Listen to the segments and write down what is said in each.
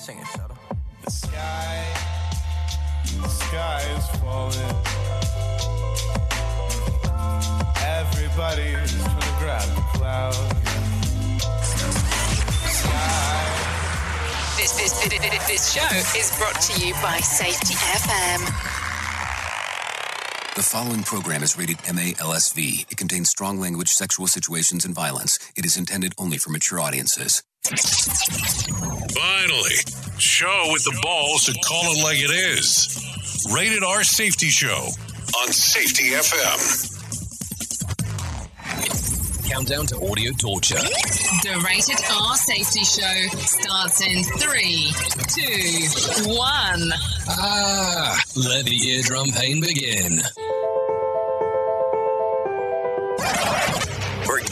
Sing it, Shuttle. The sky, the sky is falling. Everybody's trying to grab the cloud. Sky. This, this, this, this show is brought to you by Safety FM. The following program is rated MALSV. It contains strong language, sexual situations, and violence. It is intended only for mature audiences. Finally, show with the balls and call it like it is. Rated R Safety Show on Safety FM. Countdown to audio torture. The Rated R Safety Show starts in three, two, one. Ah, let the eardrum pain begin.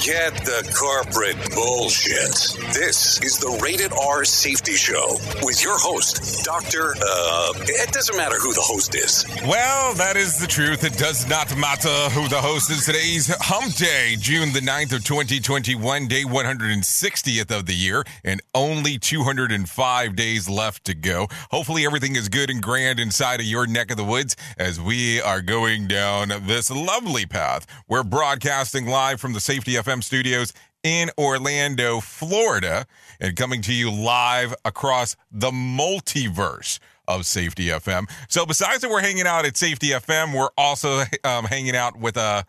Forget the corporate bullshit. This is the Rated R Safety Show with your host, Dr. Uh, it doesn't matter who the host is. Well, that is the truth. It does not matter who the host is. Today's hump day, June the 9th of 2021, day 160th of the year, and only 205 days left to go. Hopefully, everything is good and grand inside of your neck of the woods as we are going down this lovely path. We're broadcasting live from the Safety FM studios in Orlando, Florida, and coming to you live across the multiverse of Safety FM. So, besides that, we're hanging out at Safety FM, we're also um, hanging out with uh,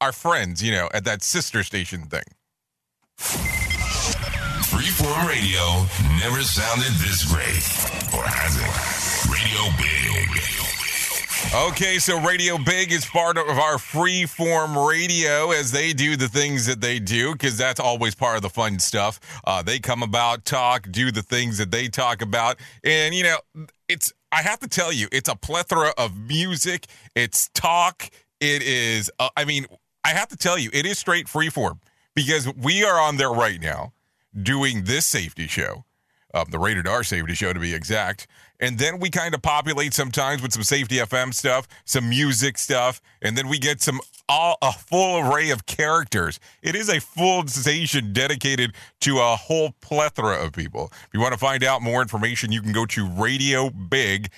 our friends, you know, at that sister station thing. Freeform radio never sounded this great. Or has it? Radio Big. Okay, so Radio Big is part of our freeform radio as they do the things that they do, because that's always part of the fun stuff. Uh, they come about, talk, do the things that they talk about. And, you know, it's, I have to tell you, it's a plethora of music, it's talk, it is, uh, I mean, I have to tell you, it is straight freeform because we are on there right now doing this safety show, um, the Rated R safety show to be exact. And then we kind of populate sometimes with some safety FM stuff, some music stuff, and then we get some all a full array of characters. It is a full station dedicated to a whole plethora of people. If you want to find out more information, you can go to radiobig.fm.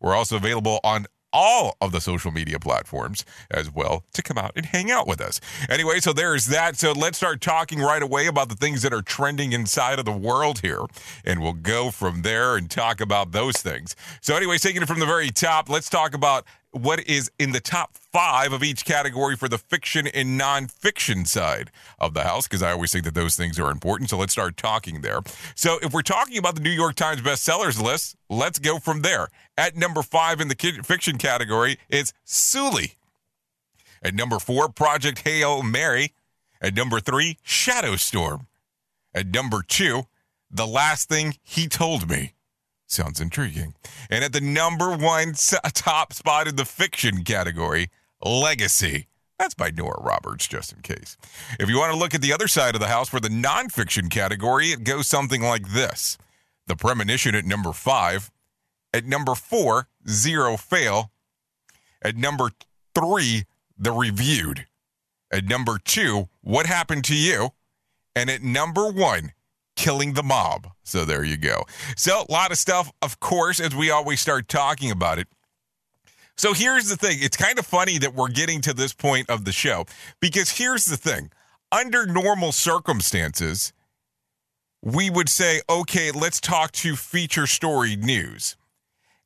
We're also available on all of the social media platforms as well to come out and hang out with us. Anyway, so there's that. So let's start talking right away about the things that are trending inside of the world here. And we'll go from there and talk about those things. So, anyway, taking it from the very top, let's talk about what is in the top five of each category for the fiction and nonfiction side of the house, because I always think that those things are important. So let's start talking there. So if we're talking about the New York Times bestsellers list, let's go from there. At number five in the fiction category is Sooley. At number four, Project Hail Mary. At number three, Shadow Storm. At number two, The Last Thing He Told Me. Sounds intriguing. And at the number one top spot in the fiction category, Legacy. That's by Nora Roberts, just in case. If you want to look at the other side of the house for the nonfiction category, it goes something like this The Premonition at number five. At number four, Zero Fail. At number three, The Reviewed. At number two, What Happened to You? And at number one, killing the mob. So there you go. So a lot of stuff, of course, as we always start talking about it. So here's the thing. It's kind of funny that we're getting to this point of the show because here's the thing. Under normal circumstances, we would say, okay, let's talk to feature story news.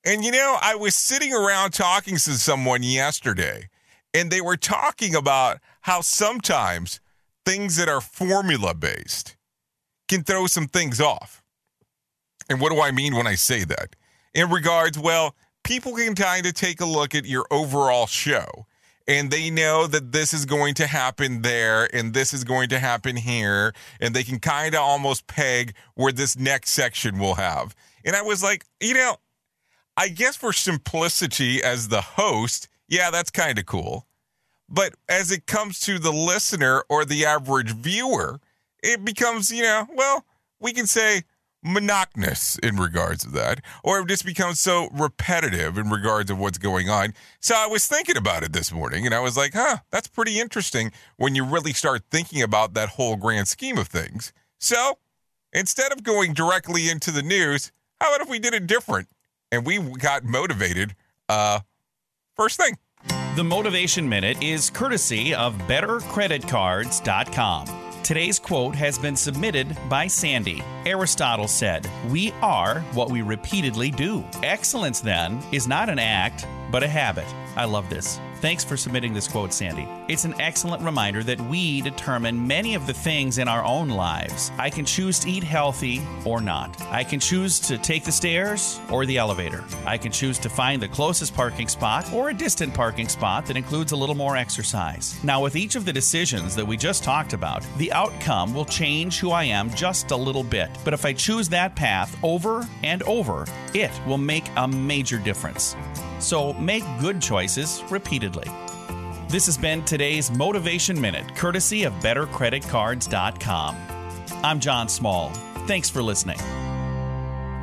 And you know, I was sitting around talking to someone yesterday, and they were talking about how sometimes things that are formula based can throw some things off. And what do I mean when I say that? In regards, well, people can kind of take a look at your overall show and they know that this is going to happen there and this is going to happen here and they can kind of almost peg where this next section will have. And I was like, you know, I guess for simplicity as the host, yeah, that's kind of cool. But as it comes to the listener or the average viewer, it becomes, you know, well, we can say monotonous in regards to that, or it just becomes so repetitive in regards of what's going on. So I was thinking about it this morning and I was like, huh, that's pretty interesting when you really start thinking about that whole grand scheme of things. So instead of going directly into the news, how about if we did it different and we got motivated uh, first thing? The Motivation Minute is courtesy of BetterCreditCards.com. Today's quote has been submitted by Sandy. Aristotle said, We are what we repeatedly do. Excellence, then, is not an act, but a habit. I love this. Thanks for submitting this quote, Sandy. It's an excellent reminder that we determine many of the things in our own lives. I can choose to eat healthy or not. I can choose to take the stairs or the elevator. I can choose to find the closest parking spot or a distant parking spot that includes a little more exercise. Now, with each of the decisions that we just talked about, the outcome will change who I am just a little bit. But if I choose that path over and over, it will make a major difference. So make good choices repeatedly. This has been today's Motivation Minute, courtesy of BetterCreditCards.com. I'm John Small. Thanks for listening.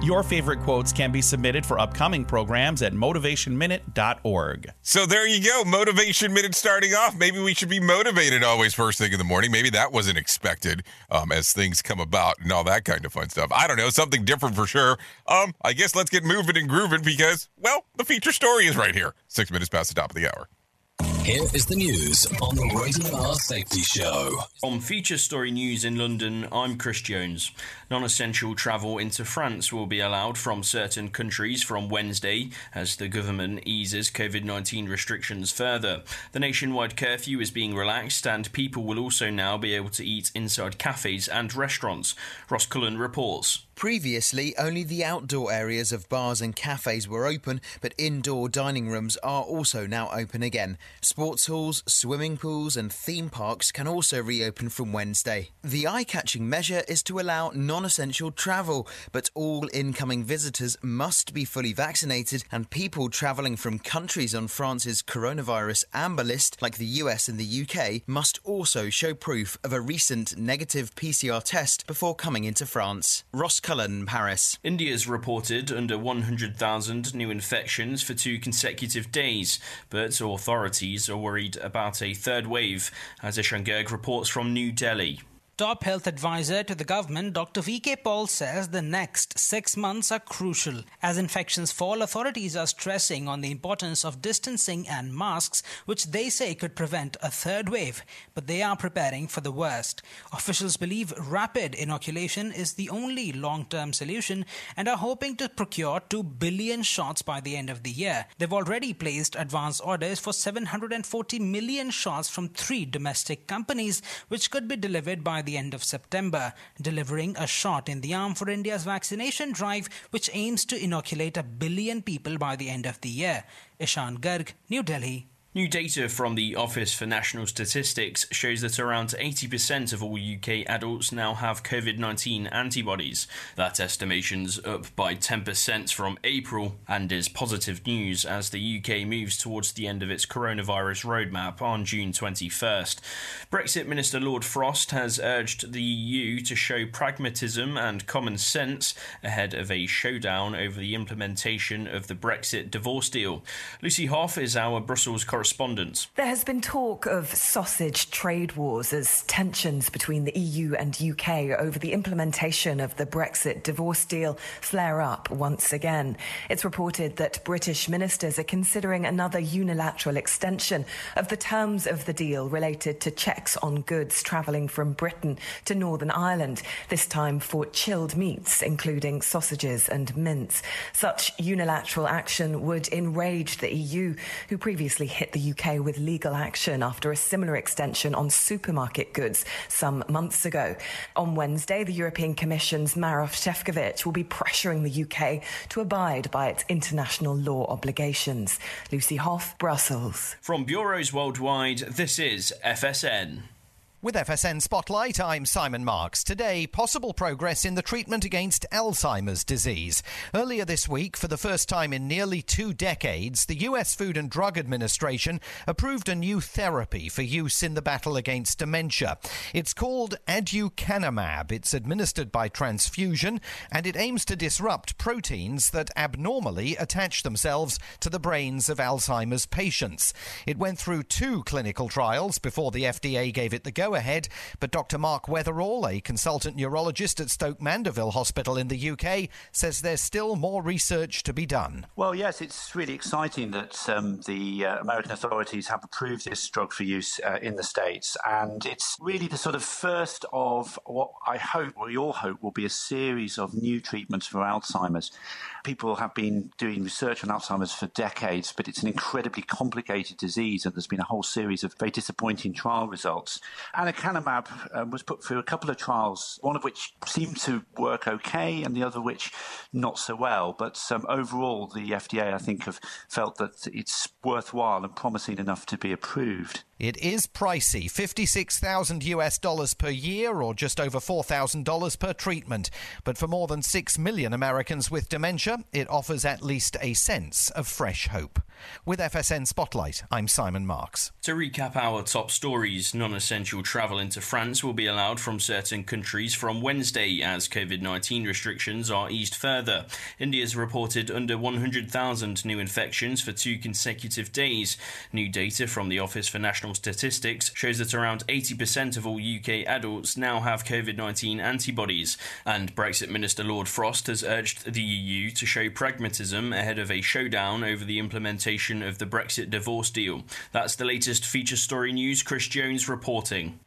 Your favorite quotes can be submitted for upcoming programs at motivationminute.org. So there you go. Motivation minute starting off. Maybe we should be motivated always first thing in the morning. Maybe that wasn't expected um, as things come about and all that kind of fun stuff. I don't know. Something different for sure. Um, I guess let's get moving and grooving because, well, the feature story is right here. Six minutes past the top of the hour. Here is the news on the Rated R Safety Show. On Feature Story News in London, I'm Chris Jones. Non essential travel into France will be allowed from certain countries from Wednesday as the government eases COVID 19 restrictions further. The nationwide curfew is being relaxed, and people will also now be able to eat inside cafes and restaurants. Ross Cullen reports. Previously, only the outdoor areas of bars and cafes were open, but indoor dining rooms are also now open again. Sports halls, swimming pools, and theme parks can also reopen from Wednesday. The eye catching measure is to allow non essential travel, but all incoming visitors must be fully vaccinated, and people travelling from countries on France's coronavirus amber list, like the US and the UK, must also show proof of a recent negative PCR test before coming into France. Ross Cullen, Paris. India's reported under 100,000 new infections for two consecutive days, but authorities are worried about a third wave, as Ishan Garg reports from New Delhi. Top health advisor to the government, Dr. VK Paul says the next six months are crucial. As infections fall, authorities are stressing on the importance of distancing and masks, which they say could prevent a third wave, but they are preparing for the worst. Officials believe rapid inoculation is the only long term solution and are hoping to procure 2 billion shots by the end of the year. They've already placed advance orders for 740 million shots from three domestic companies, which could be delivered by the end of September, delivering a shot in the arm for India's vaccination drive, which aims to inoculate a billion people by the end of the year. Ishan Garg, New Delhi. New data from the Office for National Statistics shows that around 80% of all UK adults now have COVID 19 antibodies. That estimation's up by 10% from April and is positive news as the UK moves towards the end of its coronavirus roadmap on June 21st. Brexit Minister Lord Frost has urged the EU to show pragmatism and common sense ahead of a showdown over the implementation of the Brexit divorce deal. Lucy Hoff is our Brussels correspondent There has been talk of sausage trade wars as tensions between the EU and UK over the implementation of the Brexit divorce deal flare up once again. It's reported that British ministers are considering another unilateral extension of the terms of the deal related to checks on goods travelling from Britain to Northern Ireland, this time for chilled meats, including sausages and mince. Such unilateral action would enrage the EU, who previously hit the UK with legal action after a similar extension on supermarket goods some months ago. On Wednesday, the European Commission's Maroš Šefčovič will be pressuring the UK to abide by its international law obligations. Lucy Hoff, Brussels. From bureaus worldwide, this is FSN. With FSN Spotlight, I'm Simon Marks. Today, possible progress in the treatment against Alzheimer's disease. Earlier this week, for the first time in nearly two decades, the US Food and Drug Administration approved a new therapy for use in the battle against dementia. It's called aducanumab. It's administered by transfusion and it aims to disrupt proteins that abnormally attach themselves to the brains of Alzheimer's patients. It went through two clinical trials before the FDA gave it the go ahead, but Dr. Mark Weatherall, a consultant neurologist at Stoke Mandeville Hospital in the UK, says there's still more research to be done. Well, yes, it's really exciting that um, the uh, American authorities have approved this drug for use uh, in the States, and it's really the sort of first of what I hope, we all hope, will be a series of new treatments for Alzheimer's. People have been doing research on Alzheimer's for decades, but it's an incredibly complicated disease, and there's been a whole series of very disappointing trial results. Aducanumab uh, was put through a couple of trials, one of which seemed to work okay, and the other which not so well. But um, overall, the FDA, I think, have felt that it's worthwhile and promising enough to be approved. It is pricey, 56,000 US dollars per year or just over $4,000 per treatment. But for more than 6 million Americans with dementia, it offers at least a sense of fresh hope. With FSN Spotlight, I'm Simon Marks. To recap our top stories, non essential travel into France will be allowed from certain countries from Wednesday as COVID 19 restrictions are eased further. India's reported under 100,000 new infections for two consecutive days. New data from the Office for National Statistics shows that around 80% of all UK adults now have COVID 19 antibodies. And Brexit Minister Lord Frost has urged the EU to show pragmatism ahead of a showdown over the implementation of the Brexit divorce deal. That's the latest feature story news. Chris Jones reporting.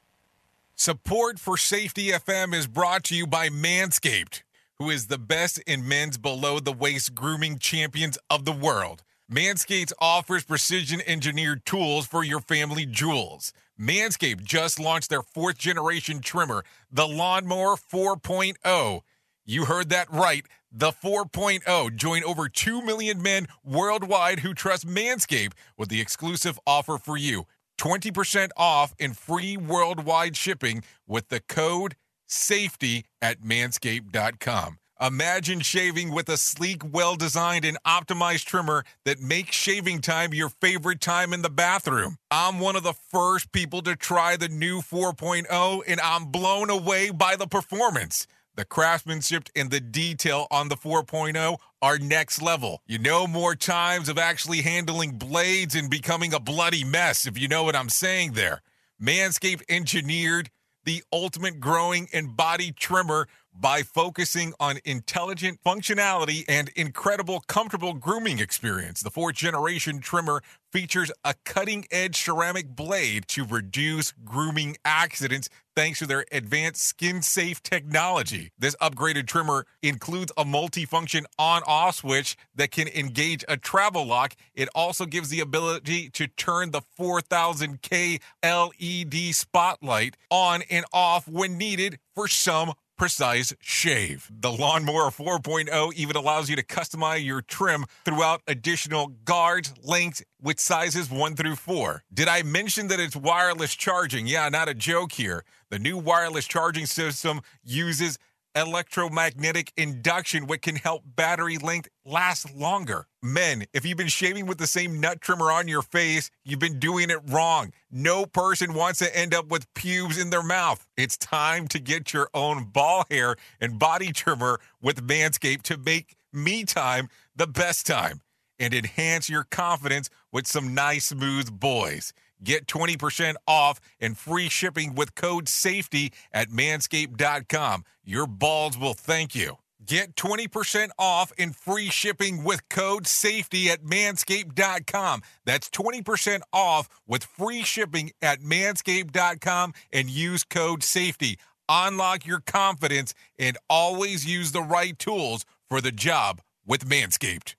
Support for Safety FM is brought to you by Manscaped, who is the best in men's below the waist grooming champions of the world. Manscaped offers precision engineered tools for your family jewels. Manscaped just launched their fourth generation trimmer, the Lawnmower 4.0. You heard that right. The 4.0. Join over 2 million men worldwide who trust Manscaped with the exclusive offer for you 20% off and free worldwide shipping with the code SAFETY at manscaped.com. Imagine shaving with a sleek, well designed, and optimized trimmer that makes shaving time your favorite time in the bathroom. I'm one of the first people to try the new 4.0, and I'm blown away by the performance. The craftsmanship and the detail on the 4.0 are next level. You know more times of actually handling blades and becoming a bloody mess, if you know what I'm saying there. Manscaped engineered the ultimate growing and body trimmer by focusing on intelligent functionality and incredible comfortable grooming experience. The fourth generation trimmer features a cutting edge ceramic blade to reduce grooming accidents thanks to their advanced skin safe technology. This upgraded trimmer includes a multifunction on off switch that can engage a travel lock. It also gives the ability to turn the 4000K LED spotlight on and off when needed for some precise shave. The Lawnmower 4.0 even allows you to customize your trim throughout additional guards, lengths, with sizes 1 through 4. Did I mention that it's wireless charging? Yeah, not a joke here. The new wireless charging system uses electromagnetic induction, which can help battery length last longer. Men, if you've been shaving with the same nut trimmer on your face, you've been doing it wrong. No person wants to end up with pubes in their mouth. It's time to get your own ball hair and body trimmer with Manscaped to make me time the best time and enhance your confidence with some nice, smooth boys. Get 20% off and free shipping with code SAFETY at manscaped.com. Your balls will thank you. Get 20% off and free shipping with code SAFETY at manscaped.com. That's 20% off with free shipping at manscaped.com and use code SAFETY. Unlock your confidence and always use the right tools for the job with Manscaped.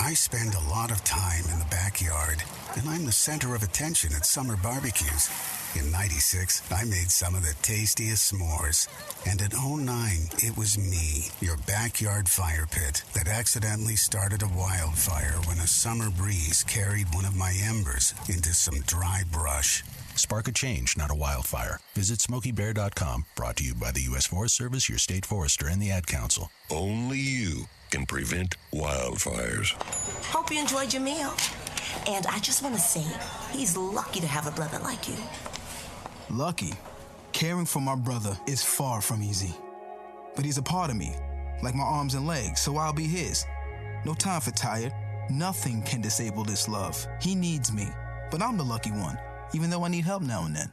I spend a lot of time in the backyard, and I'm the center of attention at summer barbecues. In 96, I made some of the tastiest s'mores. And in 09, it was me, your backyard fire pit, that accidentally started a wildfire when a summer breeze carried one of my embers into some dry brush. Spark a change, not a wildfire. Visit SmokeyBear.com, brought to you by the U.S. Forest Service, your state forester, and the Ad Council. Only you can prevent wildfires. Hope you enjoyed your meal. And I just want to say, he's lucky to have a brother like you. Lucky? Caring for my brother is far from easy. But he's a part of me, like my arms and legs, so I'll be his. No time for tired. Nothing can disable this love. He needs me, but I'm the lucky one, even though I need help now and then.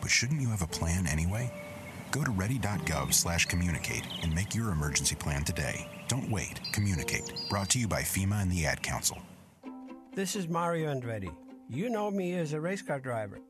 but shouldn't you have a plan anyway? Go to ready.gov/communicate and make your emergency plan today. Don't wait. Communicate. Brought to you by FEMA and the Ad Council. This is Mario Andretti. You know me as a race car driver,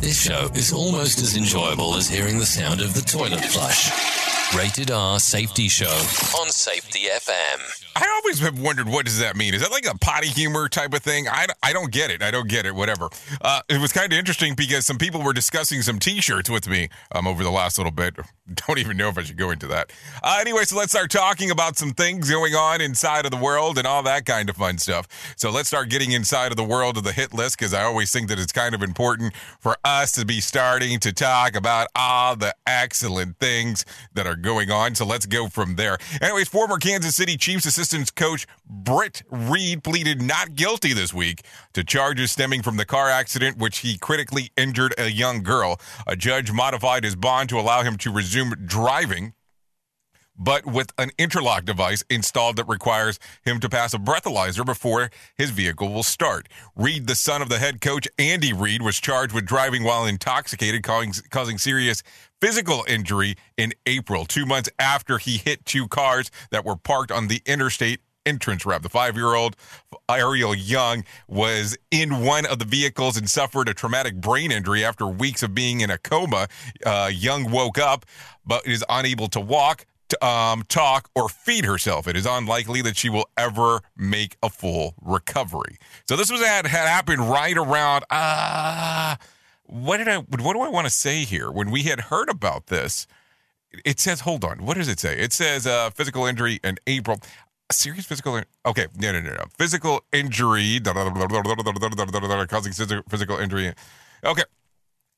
This show is almost as enjoyable as hearing the sound of the toilet flush. Rated R Safety Show on Safety FM. I always have wondered what does that mean? Is that like a potty humor type of thing? I, I don't get it. I don't get it. Whatever. Uh, it was kind of interesting because some people were discussing some T-shirts with me um, over the last little bit. Don't even know if I should go into that. Uh, anyway, so let's start talking about some things going on inside of the world and all that kind of fun stuff. So let's start getting inside of the world of the hit list because I always think that it's kind of important for us to be starting to talk about all the excellent things that are going on. So let's go from there. Anyways, former Kansas City Chiefs assistant coach Britt Reid pleaded not guilty this week to charges stemming from the car accident, which he critically injured a young girl. A judge modified his bond to allow him to resume driving but with an interlock device installed that requires him to pass a breathalyzer before his vehicle will start. Reid, the son of the head coach Andy Reid, was charged with driving while intoxicated, causing, serious physical injury in April, two months after he hit two cars that were parked on the interstate entrance ramp. The five year old Ariel Young was in one of the vehicles and suffered a traumatic brain injury after weeks of being in a coma. Uh, Young woke up but is unable to walk. Um, talk or feed herself. It is unlikely that she will ever make a full recovery. So this was had, had happened right around. Ah, uh, what did I? What do I want to say here? When we had heard about this, it says, hold on, what does it say? It says uh, physical injury in April serious physical okay no no no no physical injury causing physical injury okay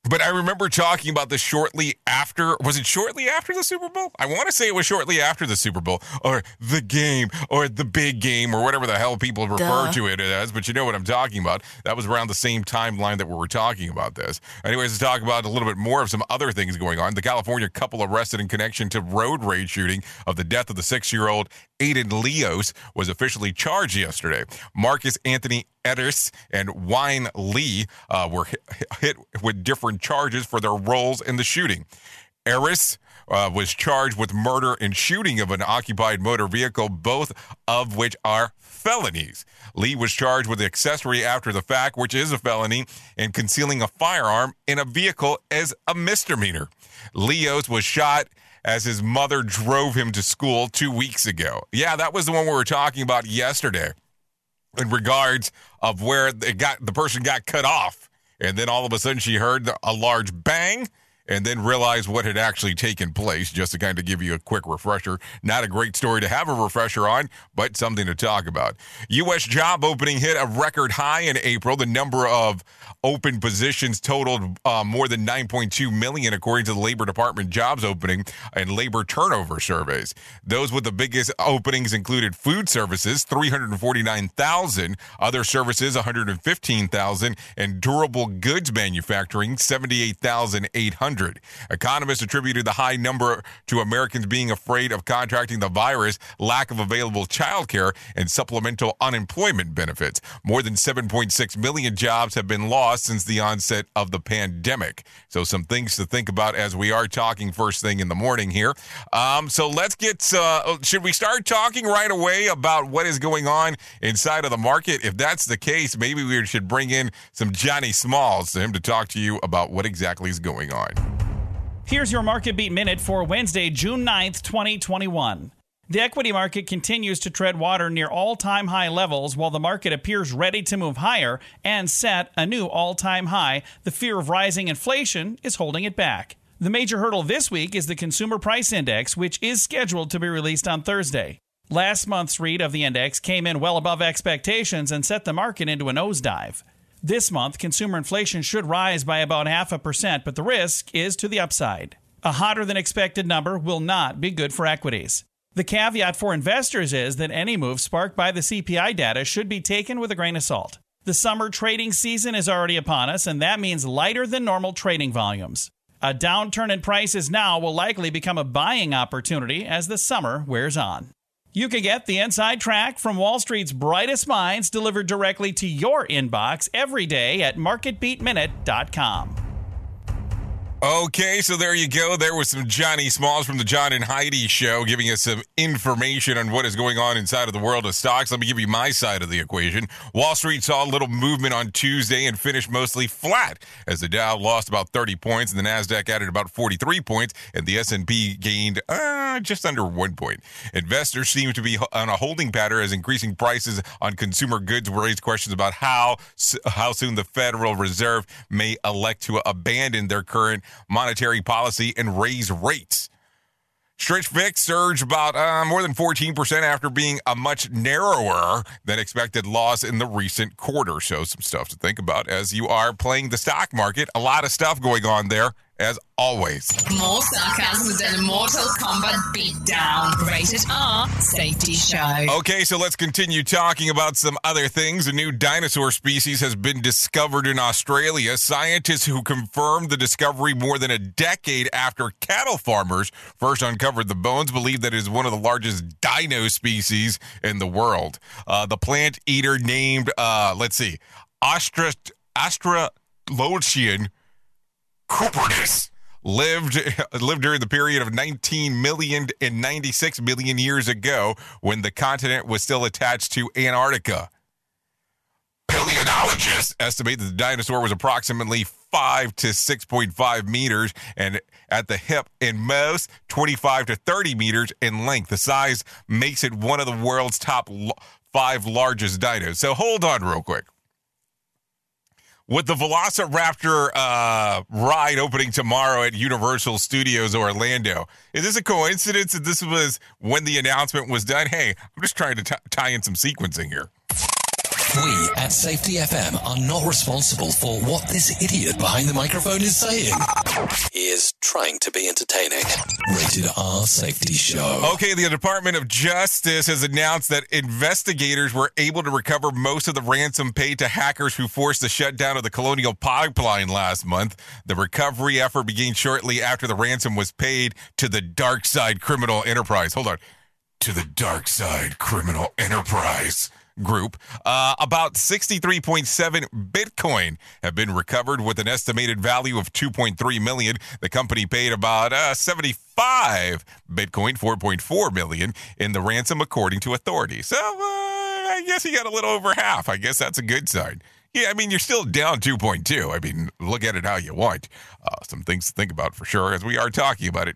but I remember talking about this shortly after. Was it shortly after the Super Bowl? I want to say it was shortly after the Super Bowl, or the game, or the big game, or whatever the hell people refer Duh. to it as. But you know what I'm talking about. That was around the same timeline that we were talking about this. Anyways, to talk about a little bit more of some other things going on. The California couple arrested in connection to road rage shooting of the death of the six year old Aiden Leos was officially charged yesterday. Marcus Anthony Edders and Wynne Lee uh, were hit, hit, with different charges for their roles in the shooting. Eriz uh, was charged with murder and shooting of an occupied motor vehicle, both of which are felonies. Lee was charged with accessory after the fact, which is a felony, and concealing a firearm in a vehicle as a misdemeanor. Leos was shot as his mother drove him to school two weeks ago. Yeah, that was the one we were talking about yesterday in regards of where it got the person got cut off and then all of a sudden she heard a large bang and then realize what had actually taken place just to kind of give you a quick refresher not a great story to have a refresher on but something to talk about us job opening hit a record high in april the number of open positions totaled uh, more than 9.2 million, according to the Labor Department jobs opening and labor turnover surveys. Those with the biggest openings included food services, 349,000, other services, 115,000, and durable goods manufacturing, 78,800. Economists attributed the high number to Americans being afraid of contracting the virus, lack of available childcare, and supplemental unemployment benefits. More than 7.6 million jobs have been lost since the onset of the pandemic. So, some things to think about as we are talking first thing in the morning here. Um, so, let's get, uh, should we start talking right away about what is going on inside of the market? If that's the case, maybe we should bring in some Johnny Smalls to him to talk to you about what exactly is going on. Here's your market beat minute for Wednesday, June 9th, 2021. The equity market continues to tread water near all time high levels while the market appears ready to move higher and set a new all time high. The fear of rising inflation is holding it back. The major hurdle this week is the Consumer Price Index, which is scheduled to be released on Thursday. Last month's read of the index came in well above expectations and set the market into a nosedive. This month, consumer inflation should rise by about half a percent, but the risk is to the upside. A hotter than expected number will not be good for equities. The caveat for investors is that any move sparked by the CPI data should be taken with a grain of salt. The summer trading season is already upon us, and that means lighter than normal trading volumes. A downturn in prices now will likely become a buying opportunity as the summer wears on. You can get the inside track from Wall Street's brightest minds delivered directly to your inbox every day at marketbeatminute.com. Okay, so there you go. There was some Johnny Smalls from the John and Heidi show giving us some information on what is going on inside of the world of stocks. Let me give you my side of the equation. Wall Street saw a little movement on Tuesday and finished mostly flat as the Dow lost about 30 points and the Nasdaq added about 43 points and the S&P gained uh, just under 1 point. Investors seem to be on a holding pattern as increasing prices on consumer goods raise questions about how how soon the Federal Reserve may elect to abandon their current monetary policy and raise rates. Stitch Fix surged about uh, more than 14% after being a much narrower than expected loss in the recent quarter. So, some stuff to think about as you are playing the stock market. A lot of stuff going on there as always. More sarcasm than a Mortal Kombat beatdown. Rated R Safety Show. Okay, so let's continue talking about some other things. A new dinosaur species has been discovered in Australia. Scientists who confirmed the discovery more than a decade after cattle farmers first uncovered the bones believe that it is one of the largest dino species in the world. Uh, the plant eater named, uh, let's see, Astra, Astra Australorhynchus Cooperus lived lived during the period of 19 million and 96 million years ago when the continent was still attached to Antarctica. Paleontologists estimate that the dinosaur was approximately 5 to 6.5 meters and at the hip and most 25 to 30 meters in length. The size makes it one of the world's top five largest dinos. So hold on real quick with the Velociraptor uh, ride opening tomorrow at Universal Studios Orlando. Is this a coincidence that this was when the announcement was done? Hey, I'm just trying to t- tie in some sequencing here. We at Safety FM are not responsible for what this idiot behind the microphone is saying. He is trying to be entertaining. Rated R Safety Show. Okay, the Department of Justice has announced that investigators were able to recover most of the ransom paid to hackers who forced the shutdown of the Colonial Pipeline last month. The recovery effort began shortly after the ransom was paid to the Dark Side Criminal Enterprise. Hold on. To the Dark Side Criminal Enterprise group. Uh, about 63.7 Bitcoin have been recovered with an estimated value of 2.3 million. The company paid about uh, 75 Bitcoin, 4.4 million in the ransom, according to authorities. So uh, I guess he got a little over half. I guess that's a good sign. Yeah, I mean, you're still down 2.2. I mean, look at it how you want. Uh, some things to think about for sure as we are talking about it.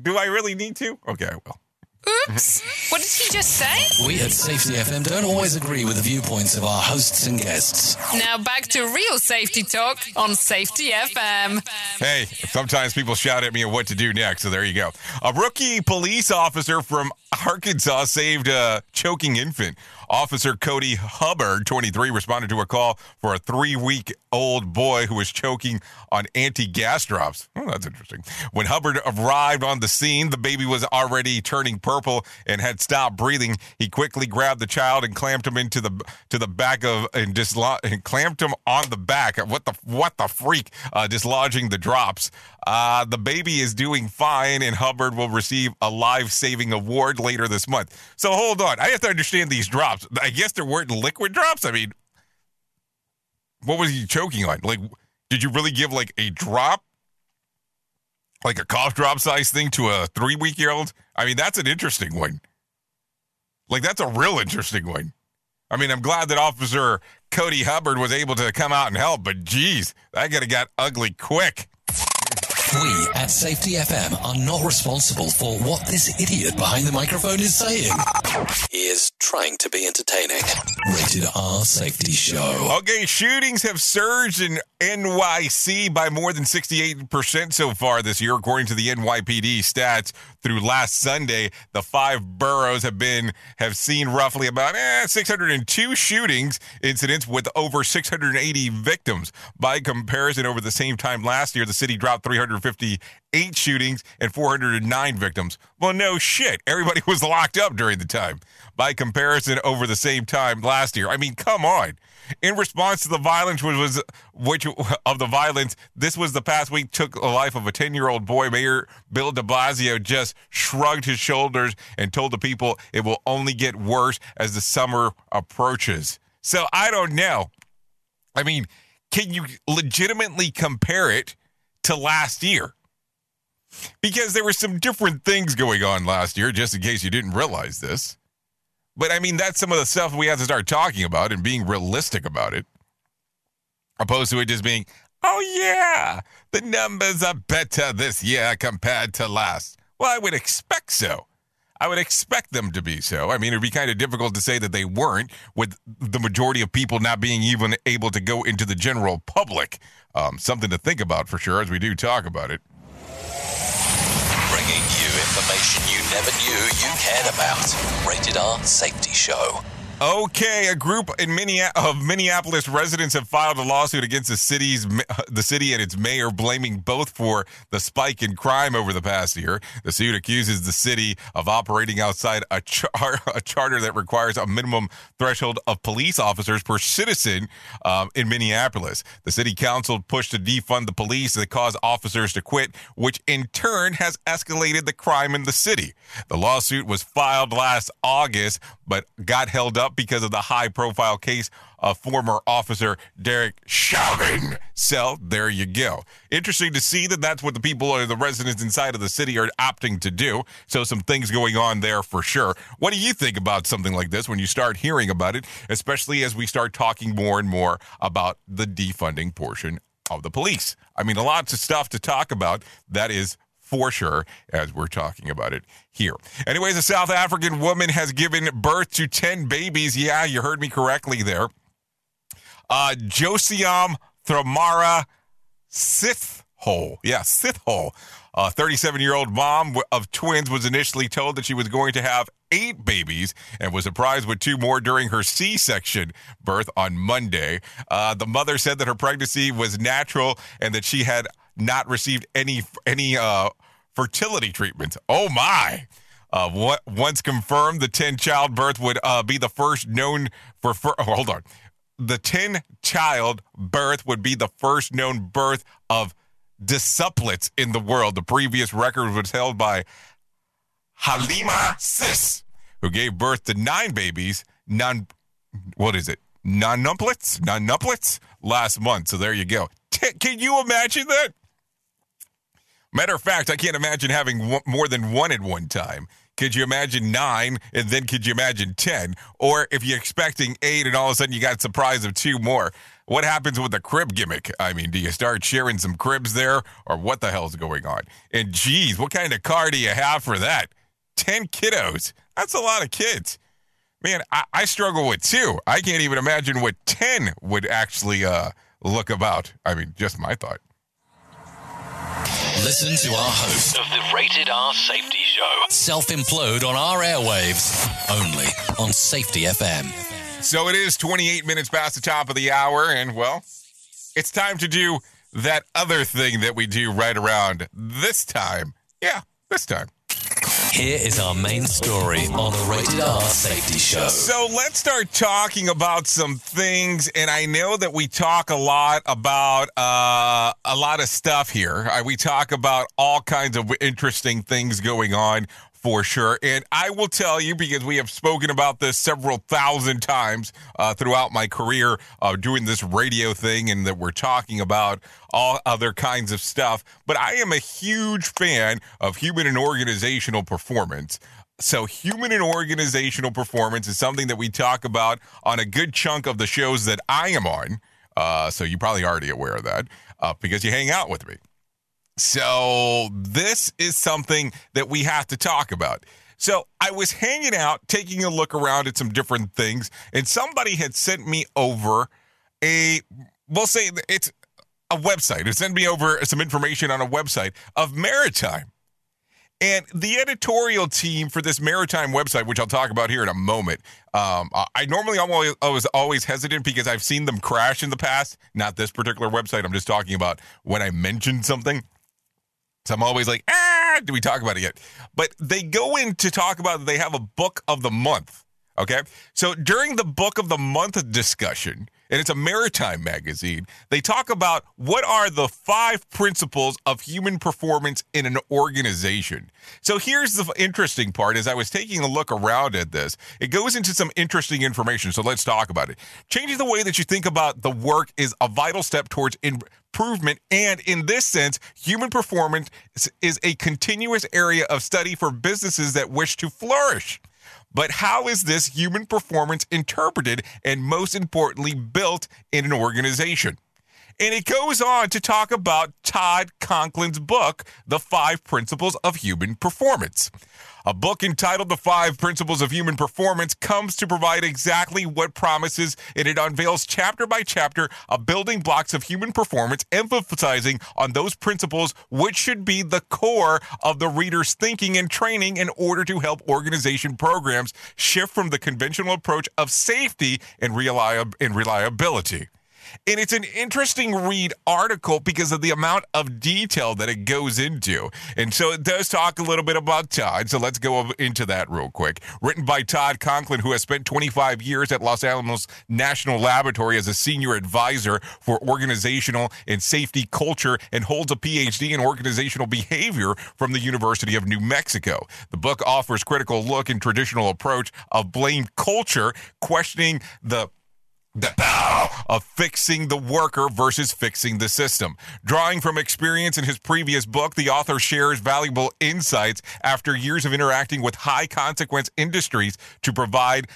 Do I really need to? Okay, I will. Oops. what did he just say? We at Safety FM don't always agree with the viewpoints of our hosts and guests. Now back to real safety talk on Safety FM. Hey, sometimes people shout at me on what to do next, so there you go. A rookie police officer from Arkansas saved a choking infant. Officer Cody Hubbard, 23, responded to a call for a three week old boy who was choking on anti gas drops. Oh, that's interesting. When Hubbard arrived on the scene, the baby was already turning purple and had stopped breathing. He quickly grabbed the child and clamped him into the to the back of and dislo- and clamped him on the back. What the what the freak? Uh, dislodging the drops. Uh, the baby is doing fine, and Hubbard will receive a life saving award later this month. So hold on, I have to understand these drops. I guess there weren't liquid drops. I mean, what was he choking on? Like, did you really give like a drop, like a cough drop size thing to a three week year old? I mean, that's an interesting one. Like, that's a real interesting one. I mean, I'm glad that Officer Cody Hubbard was able to come out and help, but geez, that could have got ugly quick. We at Safety FM are not responsible for what this idiot behind the microphone is saying. He is trying to be entertaining. Rated R Safety Show. Okay, shootings have surged in NYC by more than 68% so far this year, according to the NYPD stats. Through last Sunday, the five boroughs have been have seen roughly about eh, 602 shootings incidents with over 680 victims. By comparison, over the same time last year, the city dropped 358 shootings and 409 victims. Well, no shit. Everybody was locked up during the time. By comparison, over the same time last year. I mean, come on. In response to the violence, which was which of the violence, this was the past week took the life of a 10 year old boy. Mayor Bill de Blasio just shrugged his shoulders and told the people it will only get worse as the summer approaches. So I don't know. I mean, can you legitimately compare it to last year? Because there were some different things going on last year, just in case you didn't realize this. But I mean, that's some of the stuff we have to start talking about and being realistic about it, opposed to it just being, oh, yeah, the numbers are better this year compared to last. Well, I would expect so. I would expect them to be so. I mean, it'd be kind of difficult to say that they weren't, with the majority of people not being even able to go into the general public. Um, something to think about for sure as we do talk about it. Bringing you information you never knew you cared about. Rated R Safety Show. Okay, a group in Minneapolis, of Minneapolis residents have filed a lawsuit against the city's the city and its mayor, blaming both for the spike in crime over the past year. The suit accuses the city of operating outside a, char- a charter that requires a minimum threshold of police officers per citizen um, in Minneapolis. The city council pushed to defund the police that caused officers to quit, which in turn has escalated the crime in the city. The lawsuit was filed last August, but got held up because of the high profile case of former officer Derek Chauvin. So there you go. Interesting to see that that's what the people or the residents inside of the city are opting to do. So some things going on there for sure. What do you think about something like this when you start hearing about it, especially as we start talking more and more about the defunding portion of the police? I mean, lots of stuff to talk about that is for sure as we're talking about it here. Anyways, a South African woman has given birth to 10 babies. Yeah, you heard me correctly there. Uh, Josiam Thamara Sithole. Yeah, Sithole. A 37 year old mom of twins was initially told that she was going to have eight babies and was surprised with two more during her C section birth on Monday. Uh, the mother said that her pregnancy was natural and that she had not received any any uh, fertility treatment. Oh my! Uh, what, once confirmed, the 10 childbirth would uh, be the first known for. for oh, hold on, the 10 child birth would be the first known birth of decuplets in the world. The previous record was held by Halima Cissé, who gave birth to nine babies. Non, what is it? Non-nuplets, non-nuplets last month. So there you go. T- can you imagine that? Matter of fact, I can't imagine having more than one at one time. Could you imagine nine and then could you imagine 10? Or if you're expecting eight and all of a sudden you got a surprise of two more, what happens with the crib gimmick? I mean, do you start sharing some cribs there or what the hell's going on? And geez, what kind of car do you have for that? 10 kiddos. That's a lot of kids. Man, I, I struggle with two. I can't even imagine what 10 would actually uh, look about. I mean, just my thought. Listen to our host of the Rated R Safety Show self implode on our airwaves only on Safety FM. So it is 28 minutes past the top of the hour, and well, it's time to do that other thing that we do right around this time. Yeah, this time. Here is our main story on the Rated R Safety Show. So let's start talking about some things. And I know that we talk a lot about uh, a lot of stuff here. Uh, we talk about all kinds of interesting things going on for sure. And I will tell you, because we have spoken about this several thousand times uh, throughout my career uh, doing this radio thing, and that we're talking about all other kinds of stuff. But I am a huge fan of human and organizational performance. So, human and organizational performance is something that we talk about on a good chunk of the shows that I am on. Uh, so, you're probably already aware of that uh, because you hang out with me. So this is something that we have to talk about. So I was hanging out, taking a look around at some different things, and somebody had sent me over a, we'll say it's a website. It sent me over some information on a website of maritime. And the editorial team for this maritime website, which I'll talk about here in a moment, um, I normally always, I was always hesitant because I've seen them crash in the past. Not this particular website. I'm just talking about when I mentioned something. So I'm always like, ah, do we talk about it yet? But they go in to talk about they have a book of the month. Okay. So during the book of the month discussion, and it's a maritime magazine. They talk about what are the five principles of human performance in an organization. So here's the interesting part as I was taking a look around at this, it goes into some interesting information. So let's talk about it. Changing the way that you think about the work is a vital step towards improvement. And in this sense, human performance is a continuous area of study for businesses that wish to flourish. But how is this human performance interpreted and most importantly built in an organization? And it goes on to talk about Todd Conklin's book, The Five Principles of Human Performance. A book entitled The Five Principles of Human Performance comes to provide exactly what promises, and it unveils chapter by chapter of building blocks of human performance, emphasizing on those principles which should be the core of the reader's thinking and training in order to help organization programs shift from the conventional approach of safety and reliability. And it's an interesting read article because of the amount of detail that it goes into. And so it does talk a little bit about Todd. So let's go into that real quick. Written by Todd Conklin, who has spent 25 years at Los Alamos National Laboratory as a senior advisor for organizational and safety culture and holds a PhD in organizational behavior from the University of New Mexico. The book offers critical look and traditional approach of blame culture, questioning the of fixing the worker versus fixing the system. Drawing from experience in his previous book, the author shares valuable insights after years of interacting with high consequence industries to provide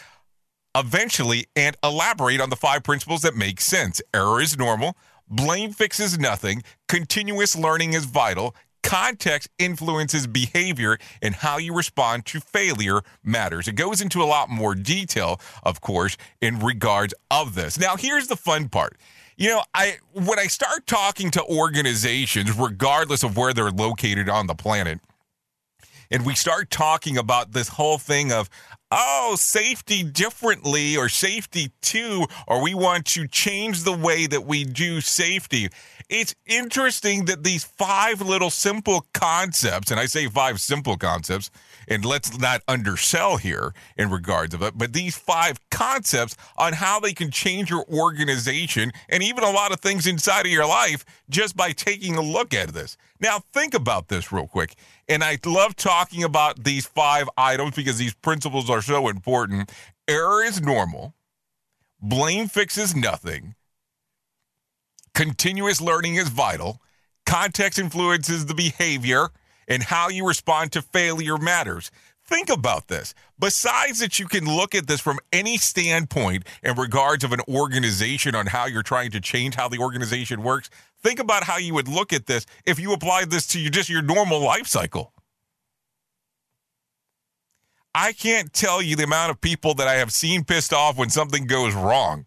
eventually and elaborate on the five principles that make sense. Error is normal. Blame fixes nothing. Continuous learning is vital. Context influences behavior and how you respond to failure matters. It goes into a lot more detail, of course, in regards of this. Now, here's the fun part. You know, I when I start talking to organizations, regardless of where they're located on the planet, and we start talking about this whole thing of, oh, safety differently or safety too, or we want to change the way that we do safety. It's interesting that these five little simple concepts, and I say five simple concepts, and let's not undersell here in regards of it, but these five concepts on how they can change your organization and even a lot of things inside of your life just by taking a look at this. Now, think about this real quick. And I love talking about these five items because these principles are so important. Error is normal. Blame fixes nothing. Continuous learning is vital. Context influences the behavior, and how you respond to failure matters. Think about this. Besides that, you can look at this from any standpoint in regards of an organization on how you're trying to change how the organization works. Think about how you would look at this if you applied this to your, just your normal life cycle. I can't tell you the amount of people that I have seen pissed off when something goes wrong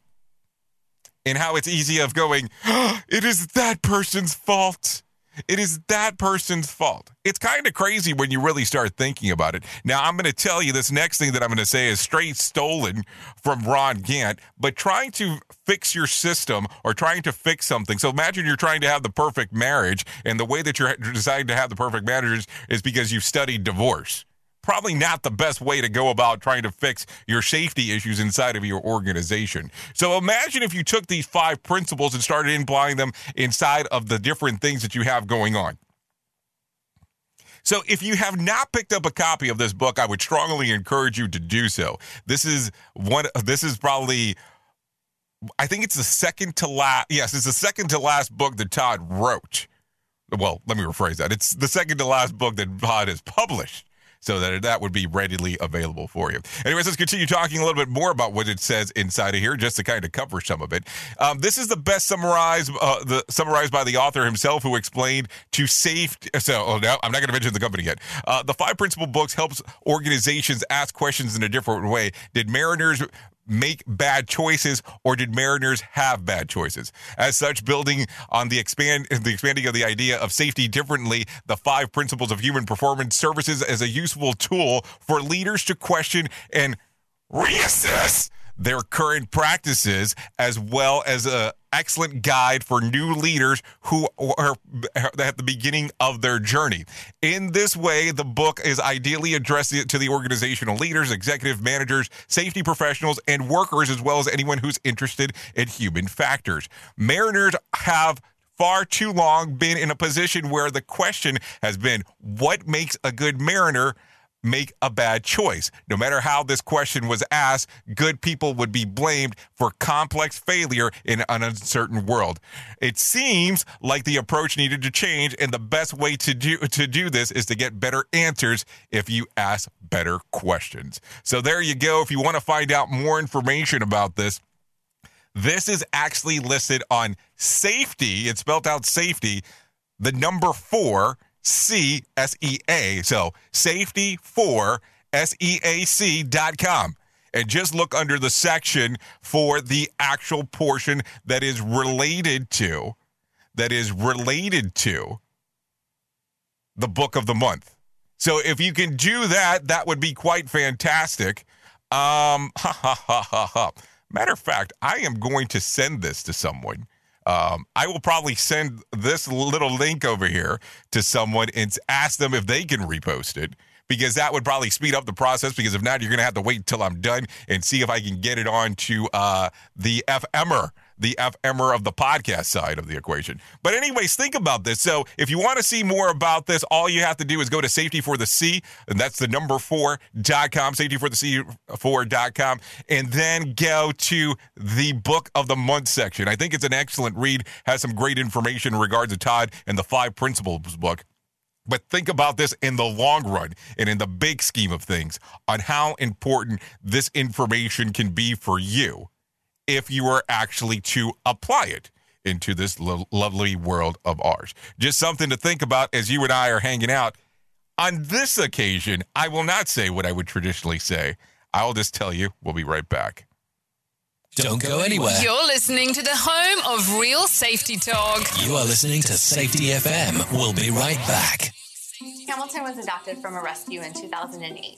and how it's easy of going, oh, it is that person's fault. It is that person's fault. It's kind of crazy when you really start thinking about it. Now, I'm going to tell you this next thing that I'm going to say is straight stolen from Ron Gantt, but trying to fix your system or trying to fix something. So imagine you're trying to have the perfect marriage, and the way that you're deciding to have the perfect marriage is because you've studied divorce probably not the best way to go about trying to fix your safety issues inside of your organization. So imagine if you took these five principles and started applying them inside of the different things that you have going on. So if you have not picked up a copy of this book, I would strongly encourage you to do so. This is one this is probably I think it's the second to last yes, it's the second to last book that Todd wrote. Well, let me rephrase that. It's the second to last book that Todd has published. So that that would be readily available for you. Anyways, let's continue talking a little bit more about what it says inside of here, just to kind of cover some of it. Um, this is the best summarized, uh, the summarized by the author himself, who explained to safety. So, oh, no, I'm not going to mention the company yet. Uh, the five principal books helps organizations ask questions in a different way. Did Mariners make bad choices or did mariners have bad choices? As such building on the expand the expanding of the idea of safety differently the five principles of human performance services as a useful tool for leaders to question and reassess their current practices as well as a excellent guide for new leaders who are at the beginning of their journey. In this way, the book is ideally addressed to the organizational leaders, executive managers, safety professionals, and workers, as well as anyone who's interested in human factors. Mariners have far too long been in a position where the question has been what makes a good mariner make a bad choice. No matter how this question was asked, good people would be blamed for complex failure in an uncertain world. It seems like the approach needed to change, and the best way to do to do this is to get better answers if you ask better questions. So there you go. If you want to find out more information about this, this is actually listed on safety. It's spelled out safety, the number four C S E A. So safety for S E A C dot com. And just look under the section for the actual portion that is related to, that is related to the book of the month. So if you can do that, that would be quite fantastic. Um, ha ha ha ha ha. Matter of fact, I am going to send this to someone um, I will probably send this little link over here to someone and ask them if they can repost it because that would probably speed up the process. Because if not, you're going to have to wait until I'm done and see if I can get it on to uh, the FMer the FMer of the podcast side of the equation. But, anyways, think about this. So, if you want to see more about this, all you have to do is go to safety for the C, and that's the number four dot com, safety for the C four dot com, and then go to the book of the month section. I think it's an excellent read, has some great information in regards to Todd and the five principles book. But think about this in the long run and in the big scheme of things on how important this information can be for you if you were actually to apply it into this lo- lovely world of ours. Just something to think about as you and I are hanging out. On this occasion, I will not say what I would traditionally say. I'll just tell you, we'll be right back. Don't go anywhere. You're listening to the home of real safety talk. You are listening to Safety FM. We'll be right back. Hamilton was adopted from a rescue in 2008.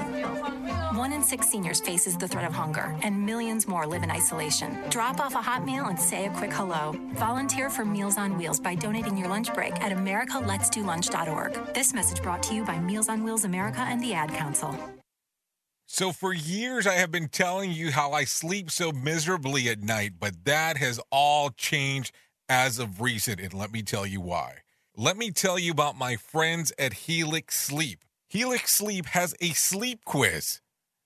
One in six seniors faces the threat of hunger, and millions more live in isolation. Drop off a hot meal and say a quick hello. Volunteer for Meals on Wheels by donating your lunch break at americaletsdolunch.org. This message brought to you by Meals on Wheels America and the Ad Council. So, for years, I have been telling you how I sleep so miserably at night, but that has all changed as of recent. And let me tell you why. Let me tell you about my friends at Helix Sleep. Helix Sleep has a sleep quiz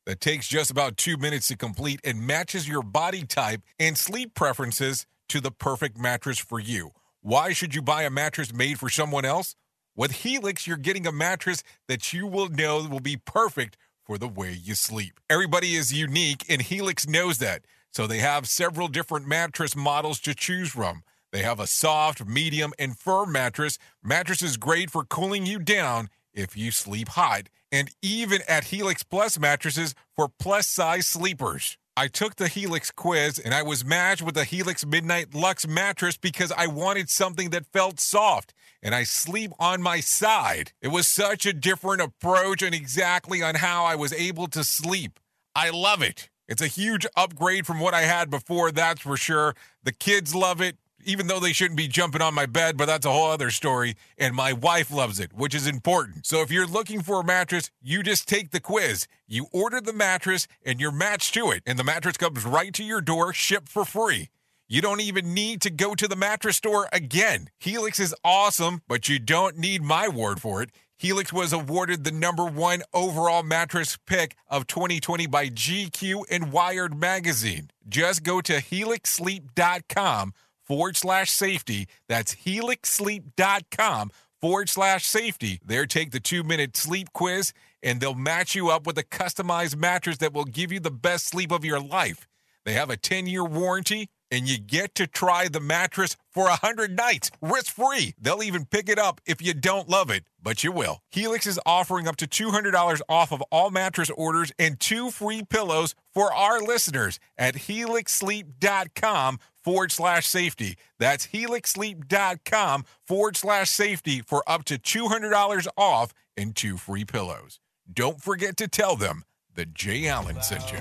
that takes just about two minutes to complete and matches your body type and sleep preferences to the perfect mattress for you. Why should you buy a mattress made for someone else? With Helix, you're getting a mattress that you will know will be perfect for the way you sleep. Everybody is unique, and Helix knows that. So they have several different mattress models to choose from. They have a soft, medium, and firm mattress. Mattress is great for cooling you down if you sleep hot, and even at Helix Plus mattresses for plus size sleepers. I took the Helix quiz and I was matched with the Helix Midnight Lux mattress because I wanted something that felt soft and I sleep on my side. It was such a different approach and exactly on how I was able to sleep. I love it. It's a huge upgrade from what I had before, that's for sure. The kids love it even though they shouldn't be jumping on my bed, but that's a whole other story. And my wife loves it, which is important. So if you're looking for a mattress, you just take the quiz. You order the mattress and you're matched to it. And the mattress comes right to your door, shipped for free. You don't even need to go to the mattress store again. Helix is awesome, but you don't need my word for it. Helix was awarded the number one overall mattress pick of 2020 by GQ and Wired Magazine. Just go to helixsleep.com forward slash safety. That's helixsleep.com forward slash safety. There, take the two minute sleep quiz and they'll match you up with a customized mattress that will give you the best sleep of your life. They have a 10 year warranty and you get to try the mattress for 100 nights risk free. They'll even pick it up if you don't love it, but you will. Helix is offering up to $200 off of all mattress orders and two free pillows for our listeners at helixsleep.com forward slash safety. That's helixsleep.com forward slash safety for up to $200 off and two free pillows. Don't forget to tell them that Jay Allen sent you.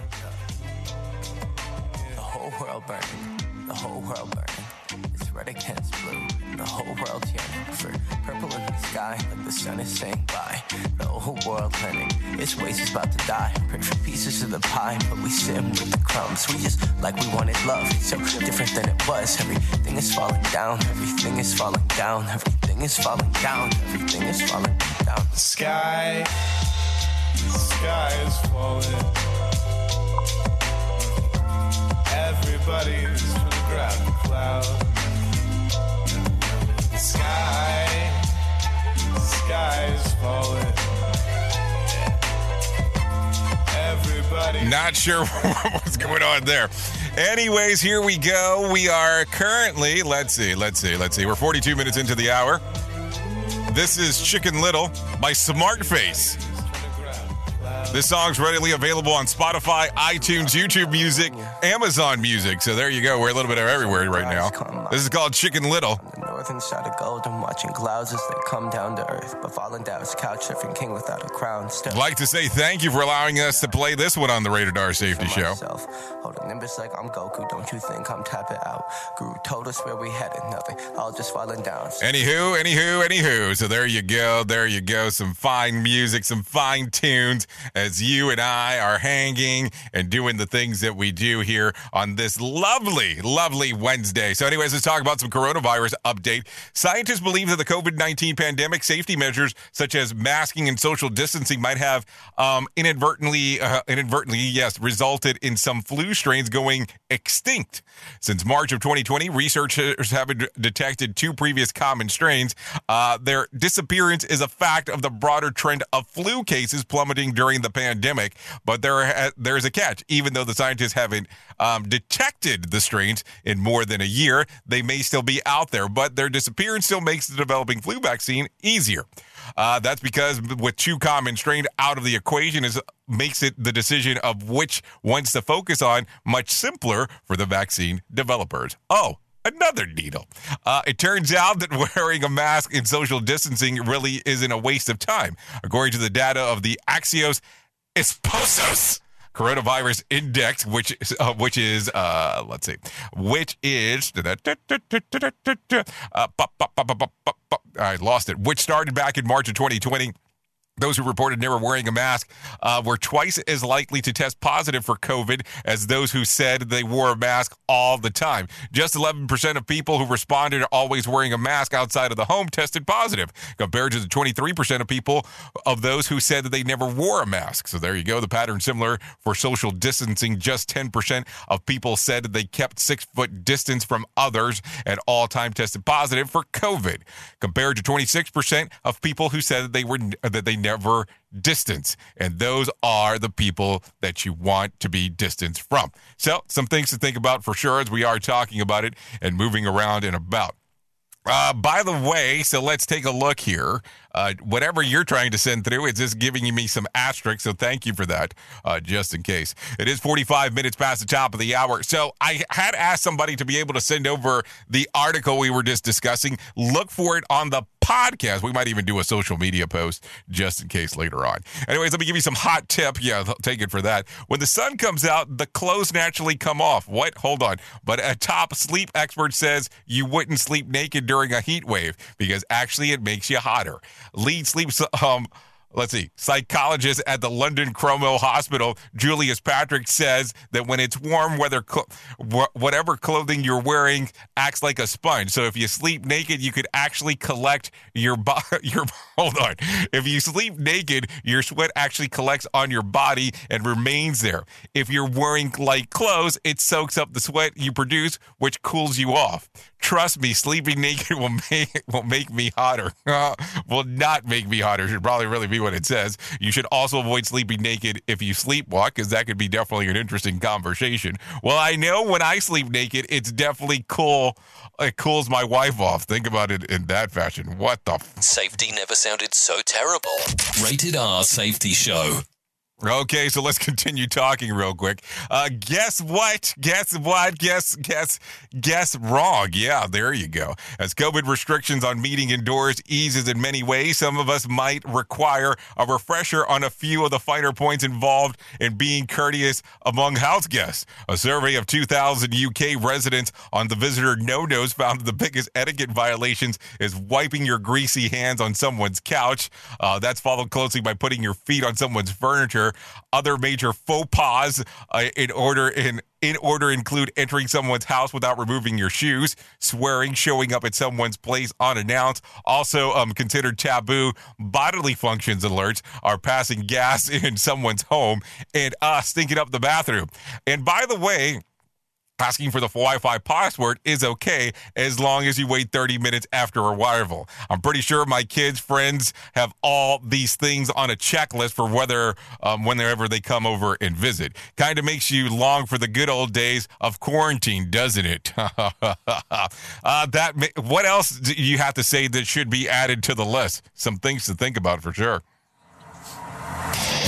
The whole world burning, the whole world burning. Red against blue, the whole world yearning for purple in the sky, like the sun is saying bye. The whole world learning, its waste is about to die. Pray for pieces of the pie, but we sim with the crumbs. We just like we wanted love, so different than it was. Everything is falling down, everything is falling down, everything is falling down, everything is falling down. The sky, sky is falling. Everybody's grab the cloud. Sky, the sky is falling. Everybody. Not sure what's going on there. Anyways, here we go. We are currently, let's see, let's see, let's see. We're 42 minutes into the hour. This is Chicken Little by Smart Face. This song's readily available on Spotify, iTunes, YouTube Music, Amazon Music. So there you go. We're a little bit of everywhere right now. This is called Chicken Little. Northern side of gold, I'm watching clouds as they come down to earth. But falling down is couch surfing king without a crown. Still, I'd like to say thank you for allowing us to play this one on the Rated R Safety Show. Holding nimbus like I'm Goku. Don't you think I'm tapping out? Guru told us where we headed. Nothing. All just falling down. Anywho, anywho, anywho. So there you go. There you go. Some fine music, some fine tunes as you and I are hanging and doing the things that we do here on this lovely, lovely Wednesday. So, anyways, let's talk about some coronavirus update. Scientists believe that the COVID 19 pandemic safety measures, such as masking and social distancing, might have um, inadvertently, uh, inadvertently, yes, resulted in some flu strains going extinct. Since March of 2020, researchers have detected two previous common strains. Uh, their disappearance is a fact of the broader trend of flu cases plummeting during the pandemic. But there, there's a catch. Even though the scientists haven't um, detected the strains in more than a year, they may still be out there. But their disappearance still makes the developing flu vaccine easier. Uh, that's because with two common strains out of the equation is makes it the decision of which ones to focus on much simpler for the vaccine developers. Oh, another needle. Uh, it turns out that wearing a mask and social distancing really isn't a waste of time. According to the data of the Axios Ipsos coronavirus index, which uh, which is uh, let's see, which is I lost it, which started back in March of 2020 Those who reported never wearing a mask uh, were twice as likely to test positive for COVID as those who said they wore a mask all the time. Just 11% of people who responded to always wearing a mask outside of the home tested positive, compared to the 23% of people of those who said that they never wore a mask. So there you go. The pattern similar for social distancing. Just 10% of people said they kept six foot distance from others at all time tested positive for COVID, compared to 26% of people who said that they were that they never distance. And those are the people that you want to be distanced from. So, some things to think about for sure as we are talking about it and moving around and about. Uh, by the way, so let's take a look here. Uh, whatever you're trying to send through, it's just giving me some asterisks. So thank you for that, uh, just in case. It is 45 minutes past the top of the hour. So I had asked somebody to be able to send over the article we were just discussing. Look for it on the podcast. We might even do a social media post just in case later on. Anyways, let me give you some hot tip. Yeah, take it for that. When the sun comes out, the clothes naturally come off. What? Hold on. But a top sleep expert says you wouldn't sleep naked during a heat wave because actually it makes you hotter. Lead sleep um let's see, psychologist at the London Cromwell Hospital, Julius Patrick, says that when it's warm weather, cl- whatever clothing you're wearing acts like a sponge. So if you sleep naked, you could actually collect your bo- your. Hold on. If you sleep naked, your sweat actually collects on your body and remains there. If you're wearing light clothes, it soaks up the sweat you produce, which cools you off. Trust me, sleeping naked will make will make me hotter. Uh, will not make me hotter. Should probably really be what it says. You should also avoid sleeping naked if you sleepwalk, because that could be definitely an interesting conversation. Well, I know when I sleep naked, it's definitely cool. It cools my wife off. Think about it in that fashion. What the? F- Safety never sounded so terrible. Rated R Safety Show. Okay, so let's continue talking real quick. Uh, guess what? Guess what? Guess, guess, guess wrong. Yeah, there you go. As COVID restrictions on meeting indoors eases in many ways, some of us might require a refresher on a few of the finer points involved in being courteous among house guests. A survey of 2,000 UK residents on the visitor no-nos found the biggest etiquette violations is wiping your greasy hands on someone's couch. Uh, that's followed closely by putting your feet on someone's furniture other major faux pas uh, in order in in order include entering someone's house without removing your shoes, swearing, showing up at someone's place unannounced. Also, um, considered taboo bodily functions alerts are passing gas in someone's home and uh, stinking up the bathroom. And by the way, Asking for the Wi Fi password is okay as long as you wait 30 minutes after arrival. I'm pretty sure my kids' friends have all these things on a checklist for whether, um, whenever they come over and visit. Kind of makes you long for the good old days of quarantine, doesn't it? uh, that what else do you have to say that should be added to the list? Some things to think about for sure.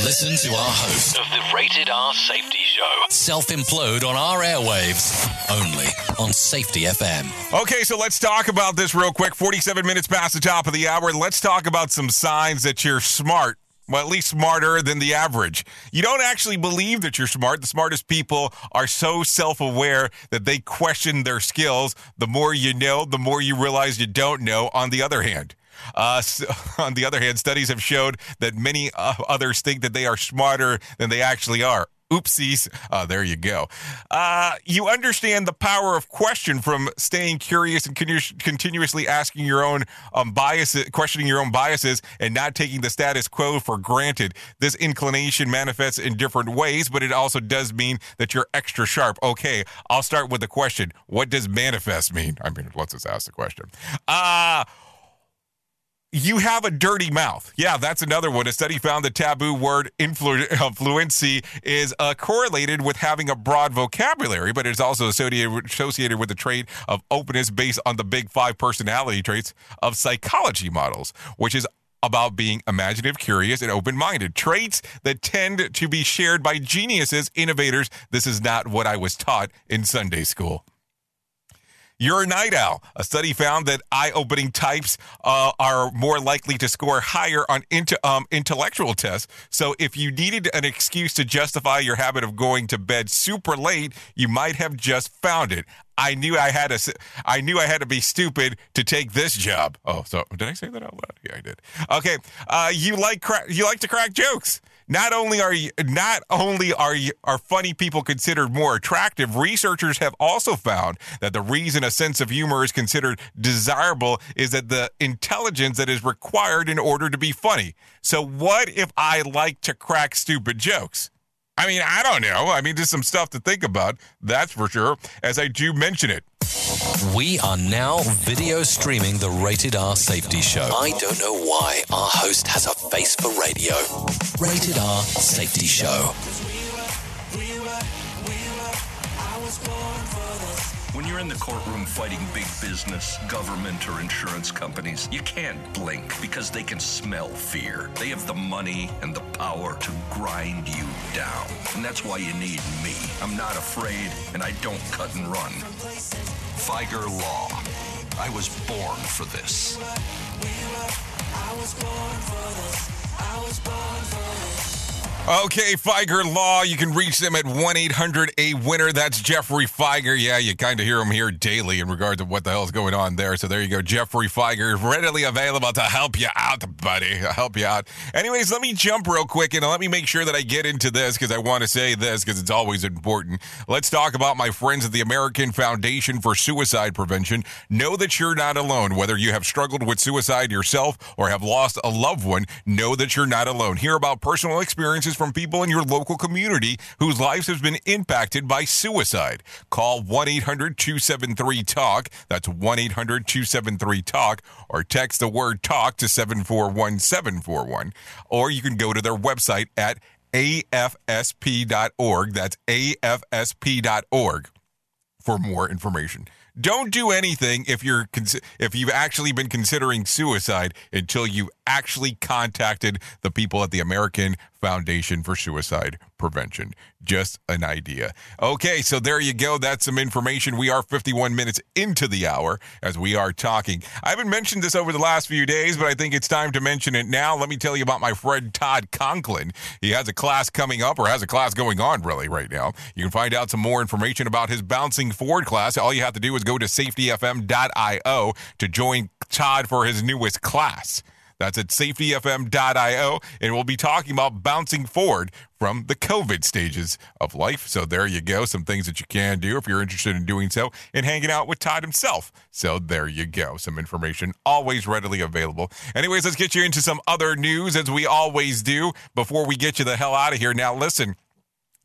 Listen to our host of the Rated R Safety Show. Self implode on our airwaves, only on Safety FM. Okay, so let's talk about this real quick. 47 minutes past the top of the hour. Let's talk about some signs that you're smart well, at least smarter than the average. You don't actually believe that you're smart. The smartest people are so self aware that they question their skills. The more you know, the more you realize you don't know, on the other hand. Uh, so, on the other hand, studies have showed that many uh, others think that they are smarter than they actually are. Oopsies. Uh, there you go. Uh, you understand the power of question from staying curious and continu- continuously asking your own um, biases, questioning your own biases, and not taking the status quo for granted. This inclination manifests in different ways, but it also does mean that you're extra sharp. Okay, I'll start with the question What does manifest mean? I mean, let's just ask the question. Uh, you have a dirty mouth. Yeah, that's another one. A study found the taboo word influ- uh, fluency is uh, correlated with having a broad vocabulary, but it's also associated, associated with the trait of openness based on the big five personality traits of psychology models, which is about being imaginative, curious, and open minded. Traits that tend to be shared by geniuses, innovators. This is not what I was taught in Sunday school. You're a night owl. A study found that eye-opening types uh, are more likely to score higher on into, um, intellectual tests. So if you needed an excuse to justify your habit of going to bed super late, you might have just found it. I knew I had to. I knew I had to be stupid to take this job. Oh, so did I say that out loud? Yeah, I did. Okay, uh, you like cra- you like to crack jokes. Not only are you, not only are you, are funny people considered more attractive, researchers have also found that the reason a sense of humor is considered desirable is that the intelligence that is required in order to be funny. So what if I like to crack stupid jokes? I mean, I don't know. I mean, there's some stuff to think about, that's for sure, as I do mention it. We are now video streaming the Rated R Safety Show. I don't know why our host has a face for radio. Rated R Safety Show. When you're in the courtroom fighting big business, government, or insurance companies, you can't blink because they can smell fear. They have the money and the power to grind you down. And that's why you need me. I'm not afraid, and I don't cut and run. Fieger Law. I was born for this. Okay, Fieger Law. You can reach them at 1 800 A Winner. That's Geoffrey Fieger. Yeah, you kind of hear him here daily in regards to what the hell's going on there. So there you go. Geoffrey Fieger, readily available to help you out, buddy. Help you out. Anyways, let me jump real quick and let me make sure that I get into this because I want to say this because it's always important. Let's talk about my friends at the American Foundation for Suicide Prevention. Know that you're not alone. Whether you have struggled with suicide yourself or have lost a loved one, know that you're not alone. Hear about personal experiences from people in your local community whose lives have been impacted by suicide. Call 1 800 273 TALK. That's 1 800 273 TALK. Or text the word TALK to 741 741. Or you can go to their website at afsp.org. That's afsp.org for more information. Don't do anything if you're if you've actually been considering suicide until you've actually contacted the people at the American Foundation for Suicide Prevention. Just an idea. Okay, so there you go. That's some information. We are 51 minutes into the hour as we are talking. I haven't mentioned this over the last few days, but I think it's time to mention it now. Let me tell you about my friend Todd Conklin. He has a class coming up or has a class going on really right now. You can find out some more information about his bouncing forward class. All you have to do is go to safetyfm.io to join Todd for his newest class. That's at safetyfm.io, and we'll be talking about bouncing forward from the COVID stages of life. So there you go, some things that you can do if you're interested in doing so, and hanging out with Todd himself. So there you go, some information always readily available. Anyways, let's get you into some other news as we always do before we get you the hell out of here. Now, listen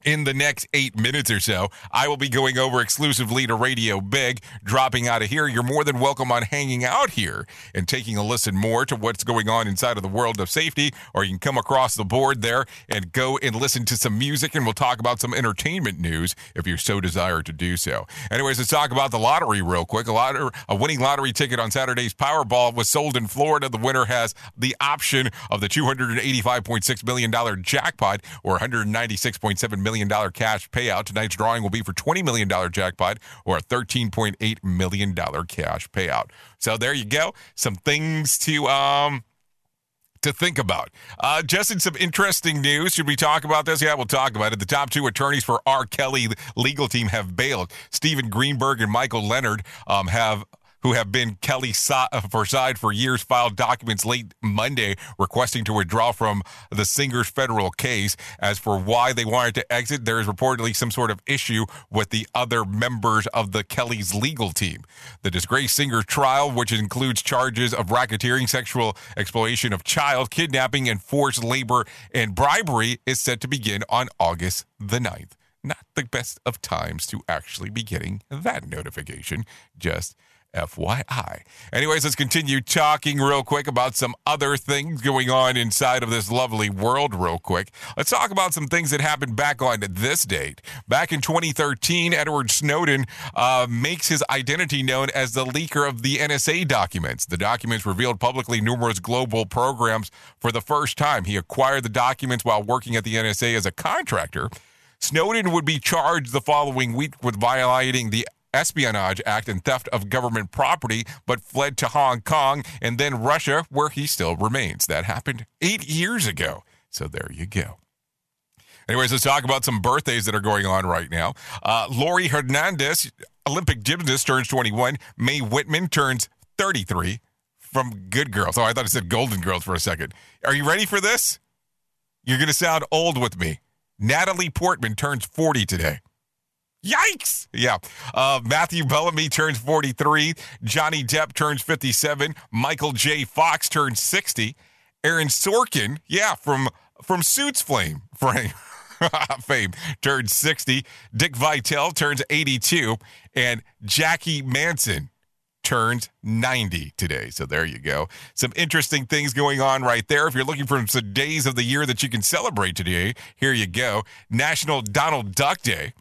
in the next eight minutes or so, I will be going over exclusively to Radio Big, dropping out of here. You're more than welcome on hanging out here and taking a listen more to what's going on inside of the world of safety, or you can come across the board there and go and listen to some music, and we'll talk about some entertainment news if you so desire to do so. Anyways, let's talk about the lottery real quick. A, lottery, a winning lottery ticket on Saturday's Powerball was sold in Florida. The winner has the option of the $285.6 million jackpot, or $196.7 million million cash payout. Tonight's drawing will be for $20 million jackpot or a $13.8 million cash payout. So there you go. Some things to um to think about. Uh, some interesting news, should we talk about this? Yeah, we'll talk about it. The top two attorneys for R. Kelly legal team have bailed. Stephen Greenberg and Michael Leonard um, have who have been Kelly uh, for side for years, filed documents late Monday requesting to withdraw from the singer's federal case. As for why they wanted to exit, there is reportedly some sort of issue with the other members of the Kelly's legal team. The disgraced singer trial, which includes charges of racketeering, sexual exploitation of child, kidnapping, and forced labor and bribery, is set to begin on August the 9th. Not the best of times to actually be getting that notification. Just FYI. Anyways, let's continue talking real quick about some other things going on inside of this lovely world, real quick. Let's talk about some things that happened back on this date. Back in 2013, Edward Snowden uh, makes his identity known as the leaker of the NSA documents. The documents revealed publicly numerous global programs for the first time. He acquired the documents while working at the NSA as a contractor. Snowden would be charged the following week with violating the Espionage Act and theft of government property, but fled to Hong Kong and then Russia, where he still remains. That happened eight years ago. So there you go. Anyways, let's talk about some birthdays that are going on right now. Uh, Laurie Hernandez, Olympic gymnast, turns 21. Mae Whitman turns 33 from Good Girls. Oh, I thought it said Golden Girls for a second. Are you ready for this? You're going to sound old with me. Natalie Portman turns 40 today. Yikes! Yeah. Uh, Matthew Bellamy turns 43. Johnny Depp turns 57. Michael J. Fox turns 60. Aaron Sorkin, yeah, from from Suits Flame, Frank. fame turns 60. Dick Vitale turns 82. And Jackie Mason turns 90 today. So there you go. Some interesting things going on right there. If you're looking for some days of the year that you can celebrate today, here you go. National Donald Duck Day,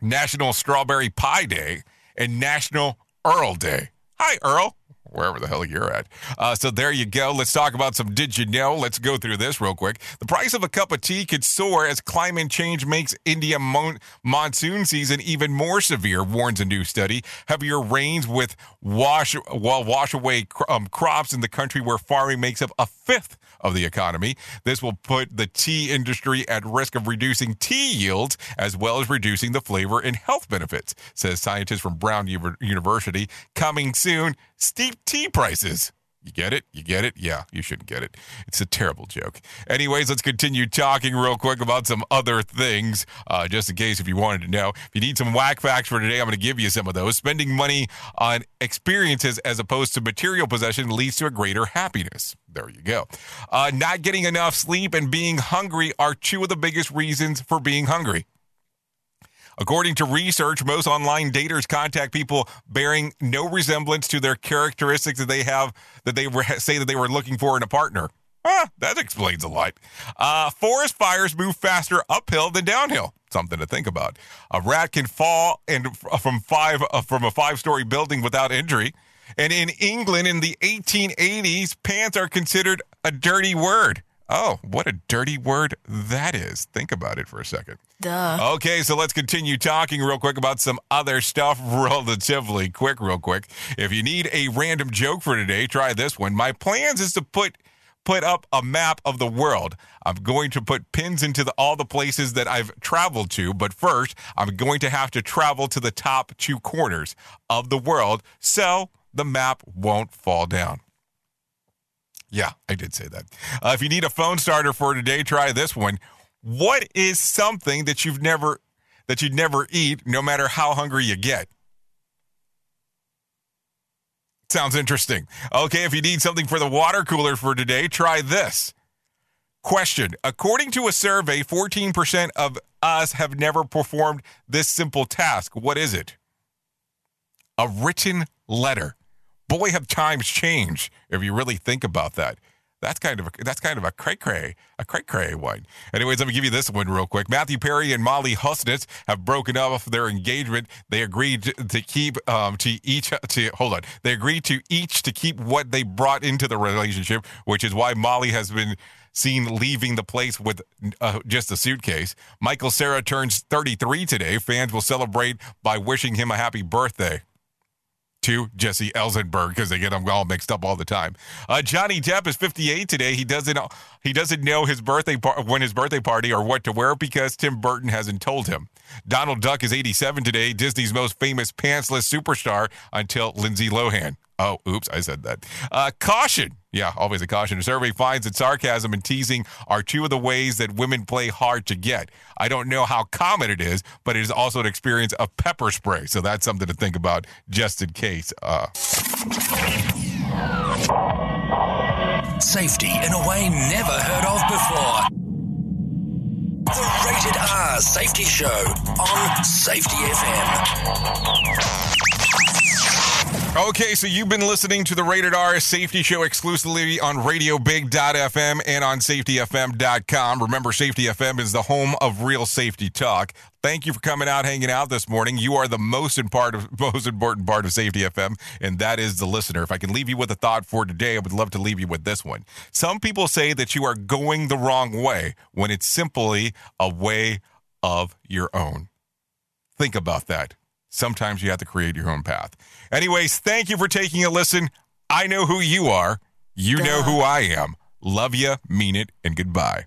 National Strawberry Pie Day, and National Earl Day. Hi, Earl wherever the hell you're at. Uh, so there you go. Let's talk about some did you know? Let's go through this real quick. The price of a cup of tea could soar as climate change makes India mon- monsoon season even more severe, warns a new study. Heavier rains with wash well, wash away um, crops in the country where farming makes up a fifth of the economy. This will put the tea industry at risk of reducing tea yields as well as reducing the flavor and health benefits, says scientists from Brown University. Coming soon, steep tea prices. You get it? You get it? Yeah, you shouldn't get it. It's a terrible joke. Anyways, let's continue talking real quick about some other things, uh, just in case if you wanted to know. If you need some whack facts for today, I'm going to give you some of those. Spending money on experiences as opposed to material possession leads to a greater happiness. There you go. Uh, not getting enough sleep and being hungry are two of the biggest reasons for being hungry. According to research, most online daters contact people bearing no resemblance to their characteristics that they have that they were, say that they were looking for in a partner. Ah, that explains a lot. Uh, forest fires move faster uphill than downhill. Something to think about. A rat can fall and from five uh, from a five story building without injury. And in England in the 1880s, pants are considered a dirty word. Oh, what a dirty word that is. Think about it for a second. Duh. Okay, so let's continue talking real quick about some other stuff, relatively quick, real quick. If you need a random joke for today, try this one. My plans is to put put up a map of the world. I'm going to put pins into the, all the places that I've traveled to, but first, I'm going to have to travel to the top two corners of the world so the map won't fall down. Yeah, I did say that. Uh, if you need a phone starter for today, try this one. What is something that you've never that you'd never eat, no matter how hungry you get? Sounds interesting. Okay, if you need something for the water cooler for today, try this. Question According to a survey, 14% of us have never performed this simple task. What is it? A written letter boy, have times changed if you really think about that. That's kind of a, that's kind of a cray cray, a cray cray one. Anyways, let me give you this one real quick. Matthew Perry and Molly Hurwitz have broken up their engagement. They agreed to keep um, to each to hold on. They agreed to each to keep what they brought into the relationship, which is why Molly has been seen leaving the place with uh, just a suitcase. Michael Cera turns 33 today. Fans will celebrate by wishing him a happy birthday to Jesse Eisenberg because they get them all mixed up all the time. Uh, Johnny Depp is 58 today. He doesn't he doesn't know his birthday par- when his birthday party or what to wear because Tim Burton hasn't told him. Donald Duck is 87 today. Disney's most famous pantsless superstar until Lindsay Lohan. Oh, oops, I said that. Uh, caution. Yeah, always a caution. A survey finds that sarcasm and teasing are two of the ways that women play hard to get. I don't know how common it is, but it is also an experience of pepper spray. So that's something to think about just in case. Uh. Safety in a way never heard of before. The Rated R Safety Show on Safety FM. Okay, so you've been listening to the Rated R Safety Show exclusively on RadioBig.fm and on SafetyFM.com. Remember, Safety FM is the home of real safety talk. Thank you for coming out, hanging out this morning. You are the most important, most important part of Safety FM, and that is the listener. If I can leave you with a thought for today, I would love to leave you with this one. Some people say that you are going the wrong way when it's simply a way of your own. Think about that. Sometimes you have to create your own path. Anyways, thank you for taking a listen. I know who you are. You know who I am. Love you, mean it, and goodbye.